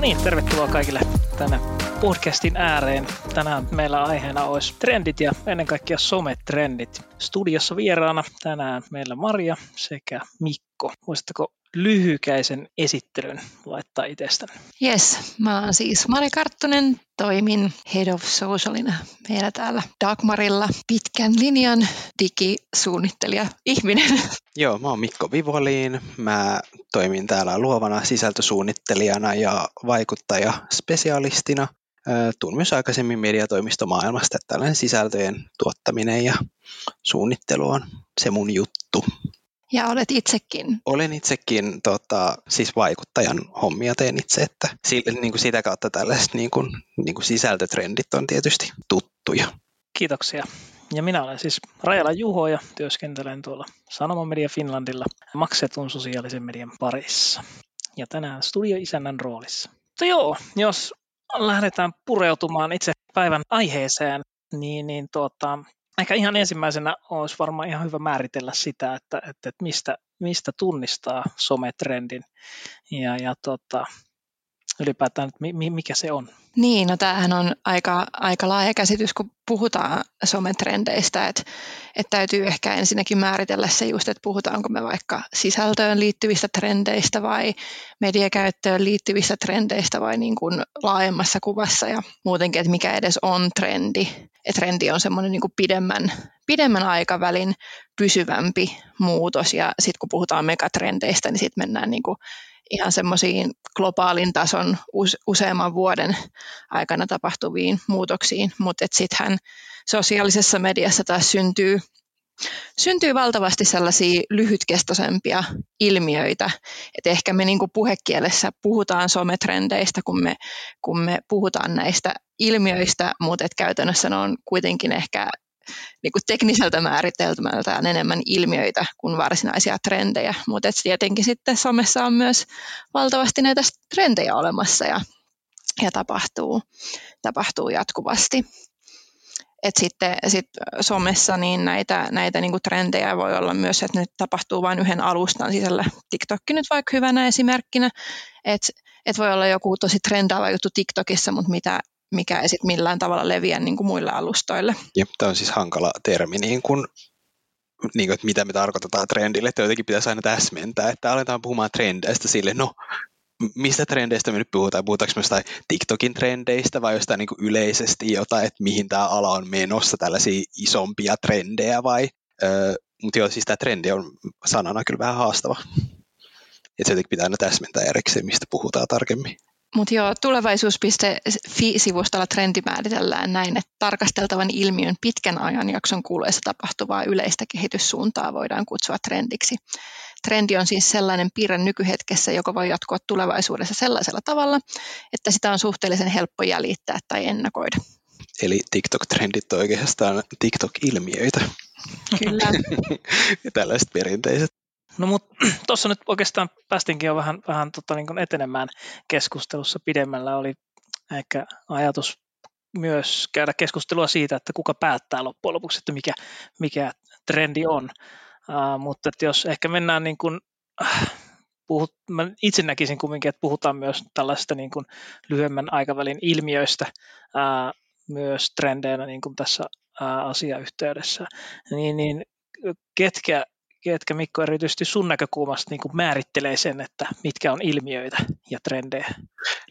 No niin, tervetuloa kaikille tänne podcastin ääreen. Tänään meillä aiheena olisi trendit ja ennen kaikkea sometrendit. Studiossa vieraana tänään meillä Maria sekä Mikko. Voisitteko lyhykäisen esittelyn laittaa itsestänne? Yes, mä oon siis Mari Karttunen, toimin Head of Socialina meillä täällä Dagmarilla. Pitkän linjan digisuunnittelija ihminen. Joo, mä oon Mikko Vivoliin. Mä toimin täällä luovana sisältösuunnittelijana ja vaikuttajaspesialistina. Tuun myös aikaisemmin mediatoimistomaailmasta, että tällainen sisältöjen tuottaminen ja suunnittelu on se mun juttu. Ja olet itsekin. Olen itsekin tota, siis vaikuttajan hommia teen itse, että niin kuin sitä kautta tällaiset niin kuin, niin kuin sisältötrendit on tietysti tuttuja. Kiitoksia. Ja minä olen siis Rajala Juho ja työskentelen tuolla Sanoma Media Finlandilla maksetun sosiaalisen median parissa. Ja tänään studioisännän roolissa. Mutta joo, jos lähdetään pureutumaan itse päivän aiheeseen, niin, niin tuota, ehkä ihan ensimmäisenä olisi varmaan ihan hyvä määritellä sitä, että, että, että mistä, mistä tunnistaa sometrendin ja, ja tota, ylipäätään, mikä se on. Niin, no tämähän on aika, aika laaja käsitys, kun puhutaan sometrendeistä, että, että täytyy ehkä ensinnäkin määritellä se just, että puhutaanko me vaikka sisältöön liittyvistä trendeistä vai mediakäyttöön liittyvistä trendeistä vai niin kuin laajemmassa kuvassa ja muutenkin, että mikä edes on trendi. Et trendi on semmoinen niin pidemmän, pidemmän aikavälin pysyvämpi muutos ja sitten kun puhutaan megatrendeistä, niin sitten mennään niin kuin ihan semmoisiin globaalin tason useamman vuoden aikana tapahtuviin muutoksiin, mutta sittenhän sosiaalisessa mediassa taas syntyy, syntyy valtavasti sellaisia lyhytkestoisempia ilmiöitä, että ehkä me niin kuin puhekielessä puhutaan sometrendeistä, kun me, kun me puhutaan näistä ilmiöistä, mutta et käytännössä ne on kuitenkin ehkä niin kuin tekniseltä määritelmältään enemmän ilmiöitä kuin varsinaisia trendejä, mutta tietenkin sitten somessa on myös valtavasti näitä trendejä olemassa ja, ja tapahtuu, tapahtuu jatkuvasti. Et sitten sit somessa niin näitä, näitä niin kuin trendejä voi olla myös, että ne tapahtuu vain yhden alustan sisällä. TikTok nyt vaikka hyvänä esimerkkinä, että et voi olla joku tosi trendaava juttu TikTokissa, mutta mitä mikä ei sitten millään tavalla leviä niin kuin muille alustoille. Jep, tämä on siis hankala termi, niin kuin, niin kuin, että mitä me tarkoitetaan trendille, että jotenkin pitäisi aina täsmentää, että aletaan puhumaan trendeistä sille, no mistä trendeistä me nyt puhutaan? Puhutaanko me jostain TikTokin trendeistä vai jostain niin kuin yleisesti jotain, että mihin tämä ala on menossa, tällaisia isompia trendejä vai? Öö, mutta joo, siis tämä trendi on sanana kyllä vähän haastava. Että se jotenkin pitää aina täsmentää erikseen, mistä puhutaan tarkemmin. Mutta joo, tulevaisuus.fi-sivustolla trendi määritellään näin, että tarkasteltavan ilmiön pitkän ajanjakson kuluessa tapahtuvaa yleistä kehityssuuntaa voidaan kutsua trendiksi. Trendi on siis sellainen piirre nykyhetkessä, joka voi jatkua tulevaisuudessa sellaisella tavalla, että sitä on suhteellisen helppo jäljittää tai ennakoida. Eli TikTok-trendit on oikeastaan TikTok-ilmiöitä. Kyllä. Tällaiset perinteiset. No mutta tuossa nyt oikeastaan päästinkin jo vähän, vähän tota, niin etenemään keskustelussa pidemmällä. Oli ehkä ajatus myös käydä keskustelua siitä, että kuka päättää loppujen lopuksi, että mikä, mikä trendi on. Uh, mutta että jos ehkä mennään niin kuin, äh, puhut, mä itse näkisin kumminkin, että puhutaan myös tällaista niin kuin lyhyemmän aikavälin ilmiöistä uh, myös trendeinä niin kuin tässä uh, asiayhteydessä, niin, niin ketkä ketkä Mikko erityisesti sun näkökulmasta niin kuin määrittelee sen, että mitkä on ilmiöitä ja trendejä?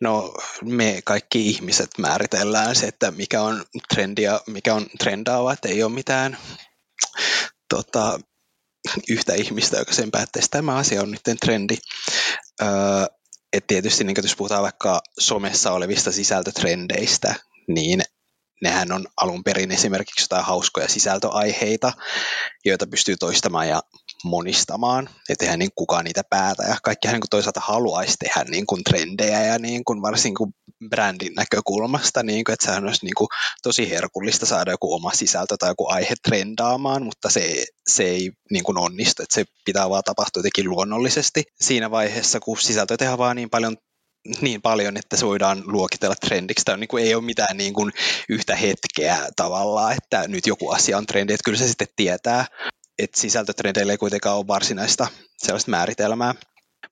No me kaikki ihmiset määritellään se, että mikä on trendi ja mikä on trendaava, että ei ole mitään tota, yhtä ihmistä, joka sen päättäisi, tämä asia on nyt trendi. Öö, et tietysti niin jos puhutaan vaikka somessa olevista sisältötrendeistä, niin nehän on alun perin esimerkiksi jotain hauskoja sisältöaiheita, joita pystyy toistamaan ja monistamaan. Että eihän niin kukaan niitä päätä. Ja kaikkihan niin kuin toisaalta haluaisi tehdä niin kuin trendejä ja niin kuin varsin kuin brändin näkökulmasta, niin kuin, että sehän olisi niin kuin tosi herkullista saada joku oma sisältö tai joku aihe trendaamaan, mutta se, se ei niin kuin onnistu. Että se pitää vaan tapahtua jotenkin luonnollisesti siinä vaiheessa, kun sisältö tehdään vaan niin paljon niin paljon, että se voidaan luokitella trendiksi. Tämä niin kuin, ei ole mitään niin kuin, yhtä hetkeä tavallaan, että nyt joku asia on trendi, että kyllä se sitten tietää, että sisältötrendeillä ei kuitenkaan ole varsinaista sellaista määritelmää.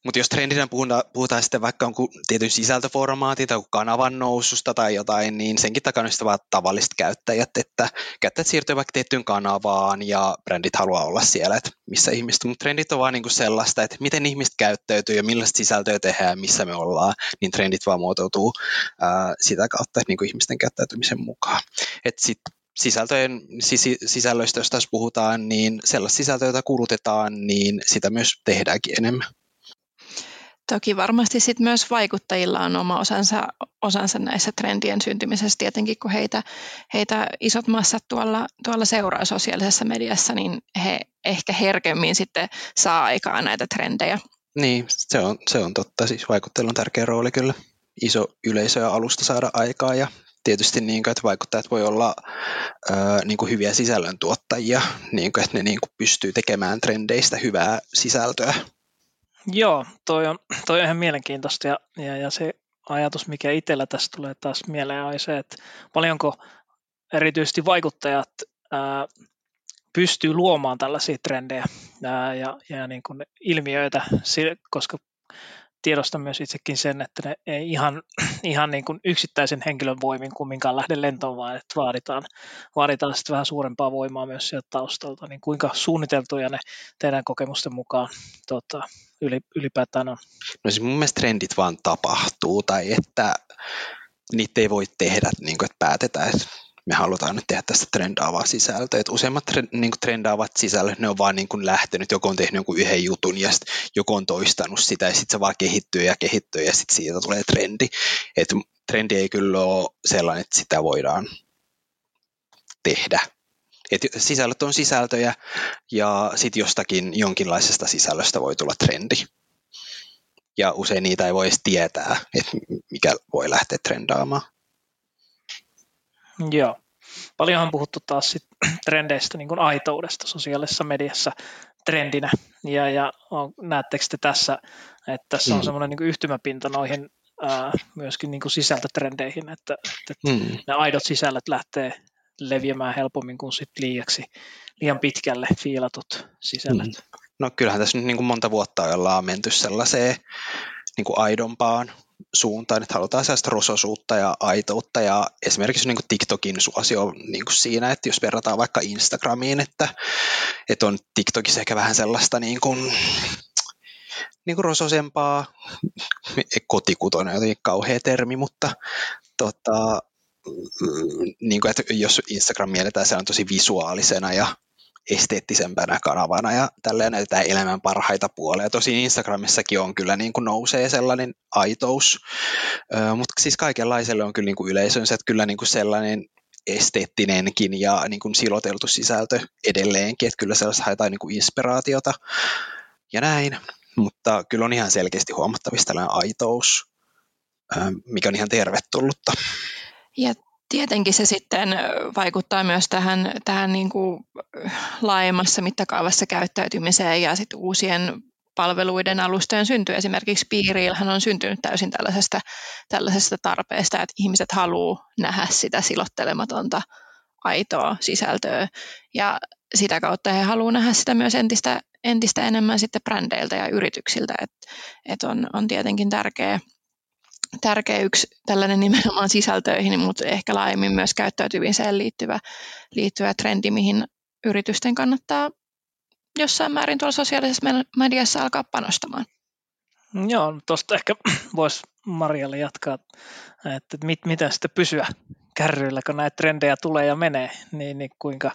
Mutta jos trendinä puhutaan, puhutaan sitten vaikka jonkun tietyn sisältöformaatin tai kanavan noususta tai jotain, niin senkin takana on vaan tavalliset käyttäjät, että käyttäjät siirtyvät vaikka tiettyyn kanavaan ja brändit haluaa olla siellä, että missä ihmiset, mutta trendit on vaan niinku sellaista, että miten ihmiset käyttäytyy ja millaista sisältöä tehdään, missä me ollaan, niin trendit vaan muotoutuu ää, sitä kautta niinku ihmisten käyttäytymisen mukaan. Et sit sisältöjen sisällöistä, jos tässä puhutaan, niin sellaista sisältöä, jota kulutetaan, niin sitä myös tehdäänkin enemmän. Toki varmasti sit myös vaikuttajilla on oma osansa, osansa näissä trendien syntymisessä, tietenkin kun heitä, heitä isot massat tuolla, tuolla seuraa sosiaalisessa mediassa, niin he ehkä herkemmin sitten saa aikaan näitä trendejä. Niin, se on, se on totta. Siis vaikuttajilla on tärkeä rooli kyllä iso yleisö ja alusta saada aikaa ja tietysti niin kuin, että vaikuttajat voi olla ää, niin kuin hyviä sisällöntuottajia, niin kuin, että ne niin kuin pystyy tekemään trendeistä hyvää sisältöä Joo, toi on, toi on ihan mielenkiintoista ja, ja, ja se ajatus, mikä itsellä tästä tulee taas mieleen, on se, että paljonko erityisesti vaikuttajat ää, pystyy luomaan tällaisia trendejä ää, ja, ja niin kuin ilmiöitä, koska tiedostan myös itsekin sen, että ne ei ihan, ihan niin kuin yksittäisen henkilön voimin kumminkaan lähde lentoon, vaan että vaaditaan, vaaditaan sitten vähän suurempaa voimaa myös sieltä taustalta. Niin kuinka suunniteltuja ne teidän kokemusten mukaan tota, ylipäätään on? No siis mun mielestä trendit vaan tapahtuu, tai että niitä ei voi tehdä, niin kuin, että päätetään, että me halutaan nyt tehdä tästä trendaavaa sisältöä. Et useimmat niin trendaavat sisällöt, ne on vaan niin kuin lähtenyt, joku on tehnyt jonkun yhden jutun ja joku on toistanut sitä ja sitten se vaan kehittyy ja kehittyy ja sitten siitä tulee trendi. Et trendi ei kyllä ole sellainen, että sitä voidaan tehdä. Et sisällöt on sisältöjä ja sitten jostakin jonkinlaisesta sisällöstä voi tulla trendi. Ja usein niitä ei voi edes tietää, että mikä voi lähteä trendaamaan. Joo. Paljonhan on puhuttu taas sit trendeistä, niin kuin aitoudesta sosiaalisessa mediassa trendinä. Ja, ja on, näettekö te tässä, että tässä on mm. semmoinen niin yhtymäpinta noihin ää, myöskin niin kuin sisältötrendeihin, että, että mm. ne aidot sisällöt lähtee leviämään helpommin kuin sit liiaksi, liian pitkälle fiilatut sisällöt. Mm. No kyllähän tässä nyt niin kuin monta vuotta ollaan menty sellaiseen niin kuin aidompaan suuntaan, että halutaan sellaista rososuutta ja aitoutta. Ja esimerkiksi niin kuin TikTokin suosio niin kuin siinä, että jos verrataan vaikka Instagramiin, että, että on TikTokissa ehkä vähän sellaista niin kuin, niin kuin rososempaa, kotikutonen on jotenkin kauhea termi, mutta tota, niin kuin, että jos Instagram mielletään se on tosi visuaalisena ja esteettisempänä kanavana ja tälleen näytetään elämän parhaita puolia. Tosin Instagramissakin on kyllä niin kuin nousee sellainen aitous, mutta siis kaikenlaiselle on kyllä niin kuin yleisönsä, että kyllä niin kuin sellainen esteettinenkin ja niin kuin siloteltu sisältö edelleenkin, että kyllä sellaista haetaan niin kuin inspiraatiota ja näin, mutta kyllä on ihan selkeästi huomattavista tällainen aitous, mikä on ihan tervetullutta. Ja Tietenkin se sitten vaikuttaa myös tähän, tähän niin kuin laajemmassa mittakaavassa käyttäytymiseen ja sitten uusien palveluiden alustojen synty. Esimerkiksi Piiriilhän on syntynyt täysin tällaisesta, tällaisesta tarpeesta, että ihmiset haluaa nähdä sitä silottelematonta aitoa sisältöä ja sitä kautta he haluavat nähdä sitä myös entistä, entistä enemmän sitten brändeiltä ja yrityksiltä, että et on, on tietenkin tärkeää tärkeä yksi tällainen nimenomaan sisältöihin, mutta ehkä laajemmin myös käyttäytymiseen liittyvä, liittyvä trendi, mihin yritysten kannattaa jossain määrin tuolla sosiaalisessa mediassa alkaa panostamaan. Joo, tuosta ehkä voisi Marjalle jatkaa, että mit, miten sitten pysyä kärryillä, kun näitä trendejä tulee ja menee, niin, niin kuinka,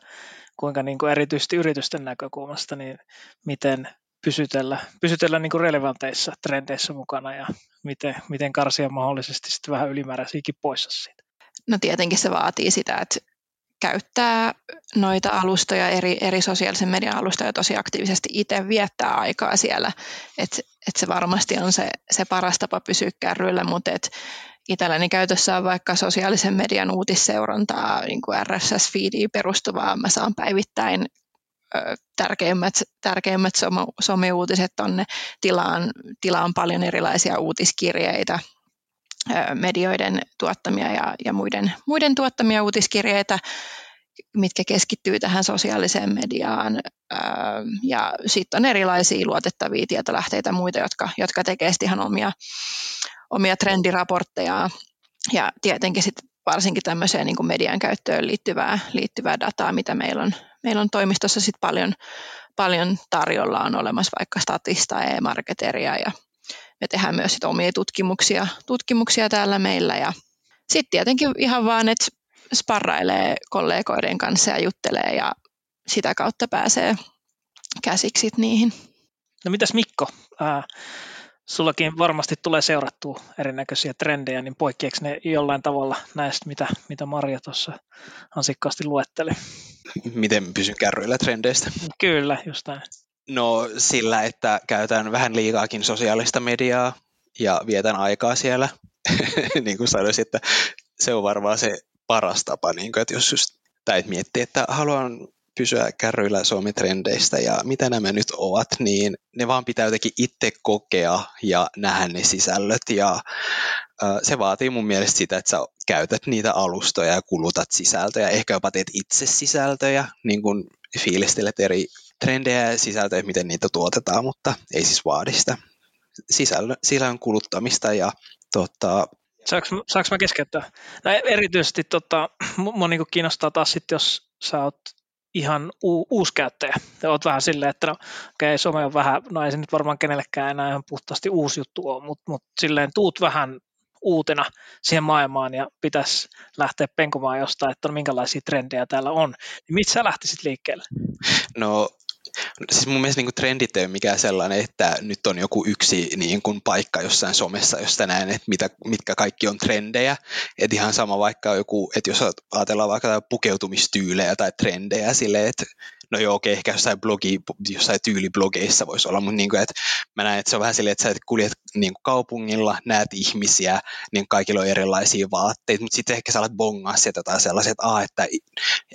kuinka niin kuin erityisesti yritysten näkökulmasta, niin miten pysytellä, pysytellä niin kuin relevanteissa trendeissä mukana ja miten, miten karsia mahdollisesti sitten vähän ylimääräisiäkin poissa siitä? no tietenkin se vaatii sitä, että käyttää noita alustoja, eri, eri sosiaalisen median alustoja tosi aktiivisesti itse viettää aikaa siellä, että et se varmasti on se, se paras tapa pysyä kärryillä, mutta et itselläni käytössä on vaikka sosiaalisen median uutisseurantaa, niin kuin RSS-feediin perustuvaa, mä saan päivittäin tärkeimmät, tärkeimmät some, someuutiset tonne, tilaan, tilaan paljon erilaisia uutiskirjeitä, medioiden tuottamia ja, ja muiden, muiden tuottamia uutiskirjeitä, mitkä keskittyy tähän sosiaaliseen mediaan. Ja sitten on erilaisia luotettavia tietolähteitä muita, jotka, jotka tekee ihan omia, omia trendiraportteja. Ja tietenkin sitten varsinkin tämmöiseen niin median käyttöön liittyvää, liittyvää dataa, mitä meillä on, meillä on toimistossa sit paljon, paljon tarjolla. On olemassa vaikka statista ja e-marketeria ja me tehdään myös sit omia tutkimuksia, tutkimuksia täällä meillä ja sitten tietenkin ihan vaan, että sparrailee kollegoiden kanssa ja juttelee ja sitä kautta pääsee käsiksi niihin. No mitäs Mikko, äh, sullakin varmasti tulee seurattua erinäköisiä trendejä, niin poikkeeksi ne jollain tavalla näistä, mitä, mitä Marja tuossa ansikkaasti luetteli? Miten pysyn kärryillä trendeistä? Kyllä, just näin. No sillä, että käytän vähän liikaakin sosiaalista mediaa ja vietän aikaa siellä. niin kuin sanoisin, että se on varmaan se paras tapa, niin kuin, että jos just, tai että miettii, että haluan pysyä kärryillä Suomen trendeistä ja mitä nämä nyt ovat, niin ne vaan pitää jotenkin itse kokea ja nähdä ne sisällöt ja se vaatii mun mielestä sitä, että sä käytät niitä alustoja ja kulutat sisältöjä, ehkä jopa teet itse sisältöjä, niin kuin fiilistelet eri trendejä ja sisältöjä, miten niitä tuotetaan, mutta ei siis vaadi sitä sisällön, sisällön kuluttamista ja tota, Saanko, saanko mä keskeyttää? Erityisesti tota, mua niin kiinnostaa taas sitten, jos sä oot ihan u- uusi käyttäjä. Ja oot vähän silleen, että no, okei, okay, some on vähän, no ei se nyt varmaan kenellekään enää ihan puhtaasti uusi juttu ole, mutta mut silleen tuut vähän uutena siihen maailmaan ja pitäisi lähteä penkomaan jostain, että no, minkälaisia trendejä täällä on. Niin mistä sä lähtisit liikkeelle? No Siis mun mielestä niin trendit ei ole mikään sellainen, että nyt on joku yksi niin kuin paikka jossain somessa, josta näen, että mitä, mitkä kaikki on trendejä. Että ihan sama vaikka joku, että jos ajatellaan vaikka pukeutumistyylejä tai trendejä silleen, että no joo, okei, ehkä jossain, blogi, jossain tyyliblogeissa voisi olla, mutta niin kuin, että mä näen, että se on vähän silleen, että sä kuljet niin kuin kaupungilla, näet ihmisiä, niin kaikilla on erilaisia vaatteita, mutta sitten ehkä sä alat bongaa sieltä tai sellaiset, että, ah, että,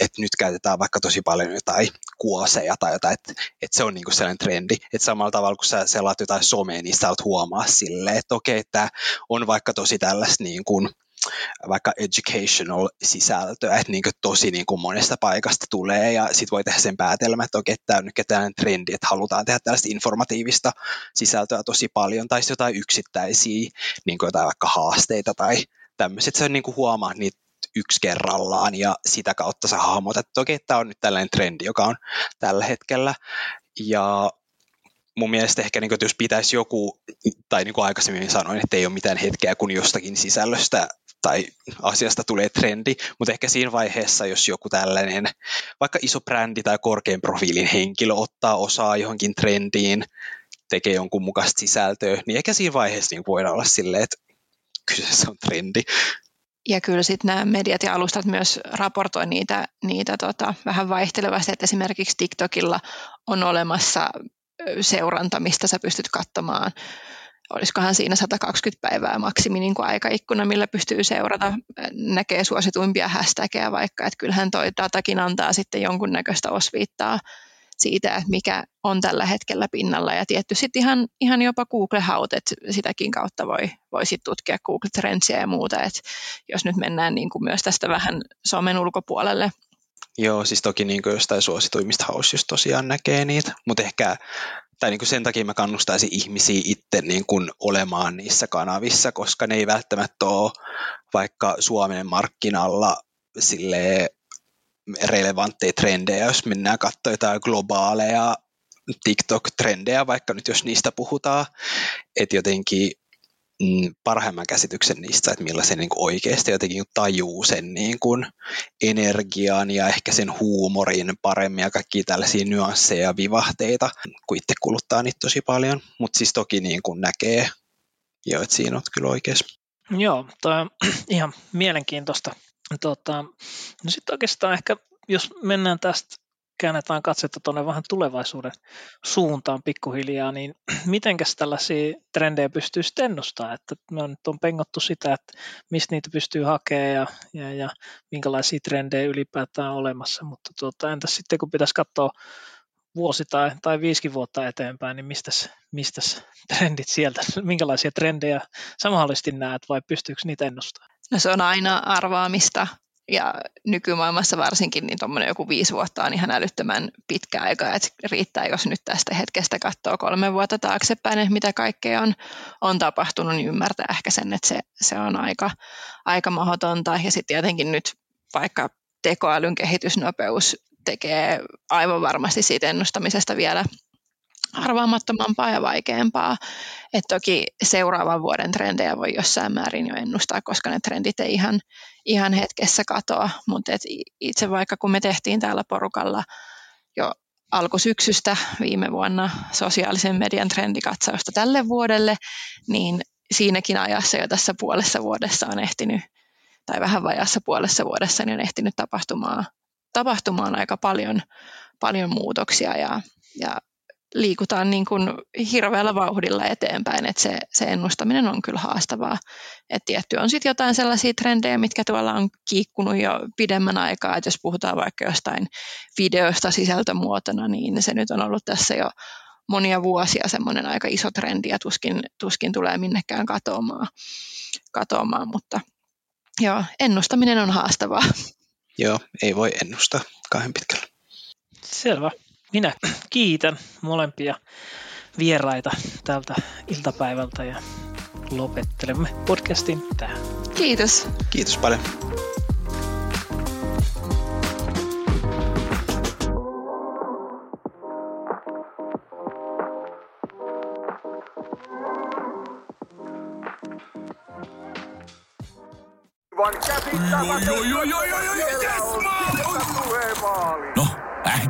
että nyt käytetään vaikka tosi paljon jotain kuoseja tai jotain, että, että se on niin kuin sellainen trendi, että samalla tavalla kun sä selaat jotain somea, niin sä oot huomaa silleen, että okei, että on vaikka tosi tällaista niin kuin, vaikka educational sisältöä, että niin tosi niin kuin monesta paikasta tulee ja sitten voi tehdä sen päätelmä, että okei, tämä on nyt ketään trendi, että halutaan tehdä tällaista informatiivista sisältöä tosi paljon tai jotain yksittäisiä niin kuin jotain vaikka haasteita tai tämmöiset, se on niin kuin huomaa niitä yksi kerrallaan ja sitä kautta sä hahmotat, että okei, tämä on nyt tällainen trendi, joka on tällä hetkellä. Ja mun mielestä ehkä, niin kuin, jos pitäisi joku, tai niin kuin aikaisemmin sanoin, että ei ole mitään hetkeä, kun jostakin sisällöstä tai asiasta tulee trendi, mutta ehkä siinä vaiheessa, jos joku tällainen vaikka iso brändi tai korkean profiilin henkilö ottaa osaa johonkin trendiin, tekee jonkun mukaista sisältöä, niin ehkä siinä vaiheessa niin voidaan olla silleen, että kyseessä on trendi. Ja kyllä sitten nämä mediat ja alustat myös raportoi niitä, niitä tota, vähän vaihtelevasti, että esimerkiksi TikTokilla on olemassa seuranta, mistä sä pystyt katsomaan olisikohan siinä 120 päivää maksimi niin kuin aikaikkuna, millä pystyy seurata, näkee suosituimpia hashtageja vaikka, että kyllähän toi datakin antaa sitten jonkunnäköistä osviittaa siitä, että mikä on tällä hetkellä pinnalla. Ja tietty sitten ihan, ihan jopa Google Haut, että sitäkin kautta voi, voi sit tutkia Google Trendsia ja muuta, että jos nyt mennään niin kuin myös tästä vähän somen ulkopuolelle, Joo, siis toki niin kuin jostain suosituimmista haussa tosiaan näkee niitä, mutta ehkä tai niin kuin sen takia mä kannustaisin ihmisiä itse niin kuin olemaan niissä kanavissa, koska ne ei välttämättä ole vaikka Suomen markkinalla sille relevantteja trendejä, jos mennään katsoa jotain globaaleja TikTok-trendejä, vaikka nyt jos niistä puhutaan, että jotenkin parhaimman käsityksen niistä, että millaisen niin oikeasti jotenkin tajuu sen niin kuin energian ja ehkä sen huumorin paremmin ja kaikki tällaisia nyansseja ja vivahteita, kun itse kuluttaa niitä tosi paljon, mutta siis toki niin kuin näkee jo, että siinä on kyllä oikeassa. Joo, toi on ihan mielenkiintoista Tota, no sitten oikeastaan ehkä, jos mennään tästä, käännetään katsetta tuonne vähän tulevaisuuden suuntaan pikkuhiljaa, niin mitenkäs tällaisia trendejä pystyy sitten ennustamaan, että me nyt on pengottu sitä, että mistä niitä pystyy hakemaan ja, ja, ja minkälaisia trendejä ylipäätään on olemassa, mutta tuota, entäs sitten kun pitäisi katsoa vuosi tai, tai viisikin vuotta eteenpäin, niin mistäs, mistäs trendit sieltä, minkälaisia trendejä sä mahdollisesti näet vai pystyykö niitä ennustamaan? No se on aina arvaamista ja nykymaailmassa varsinkin niin tuommoinen joku viisi vuotta on ihan älyttömän pitkä aika, että riittää, jos nyt tästä hetkestä katsoo kolme vuotta taaksepäin, että mitä kaikkea on, on tapahtunut, niin ymmärtää ehkä sen, että se, se on aika, aika mahdotonta. Ja sitten tietenkin nyt vaikka tekoälyn kehitysnopeus tekee aivan varmasti siitä ennustamisesta vielä arvaamattomampaa ja vaikeampaa. Et toki seuraavan vuoden trendejä voi jossain määrin jo ennustaa, koska ne trendit ei ihan, ihan hetkessä katoa, mutta itse vaikka kun me tehtiin täällä porukalla jo alkusyksystä viime vuonna sosiaalisen median trendikatsausta tälle vuodelle, niin siinäkin ajassa jo tässä puolessa vuodessa on ehtinyt, tai vähän vajassa puolessa vuodessa, niin on ehtinyt tapahtumaan, tapahtumaan aika paljon, paljon muutoksia ja, ja liikutaan niin kuin hirveällä vauhdilla eteenpäin, että se, se ennustaminen on kyllä haastavaa. Et tietty on sitten jotain sellaisia trendejä, mitkä tuolla on kiikkunut jo pidemmän aikaa, että jos puhutaan vaikka jostain videosta sisältömuotona, niin se nyt on ollut tässä jo monia vuosia semmoinen aika iso trendi ja tuskin, tuskin tulee minnekään katoamaan, katoamaan, mutta joo, ennustaminen on haastavaa. Joo, ei voi ennustaa kahden pitkällä. Selvä minä kiitän molempia vieraita tältä iltapäivältä ja lopettelemme podcastin tähän. Kiitos. Kiitos paljon. No,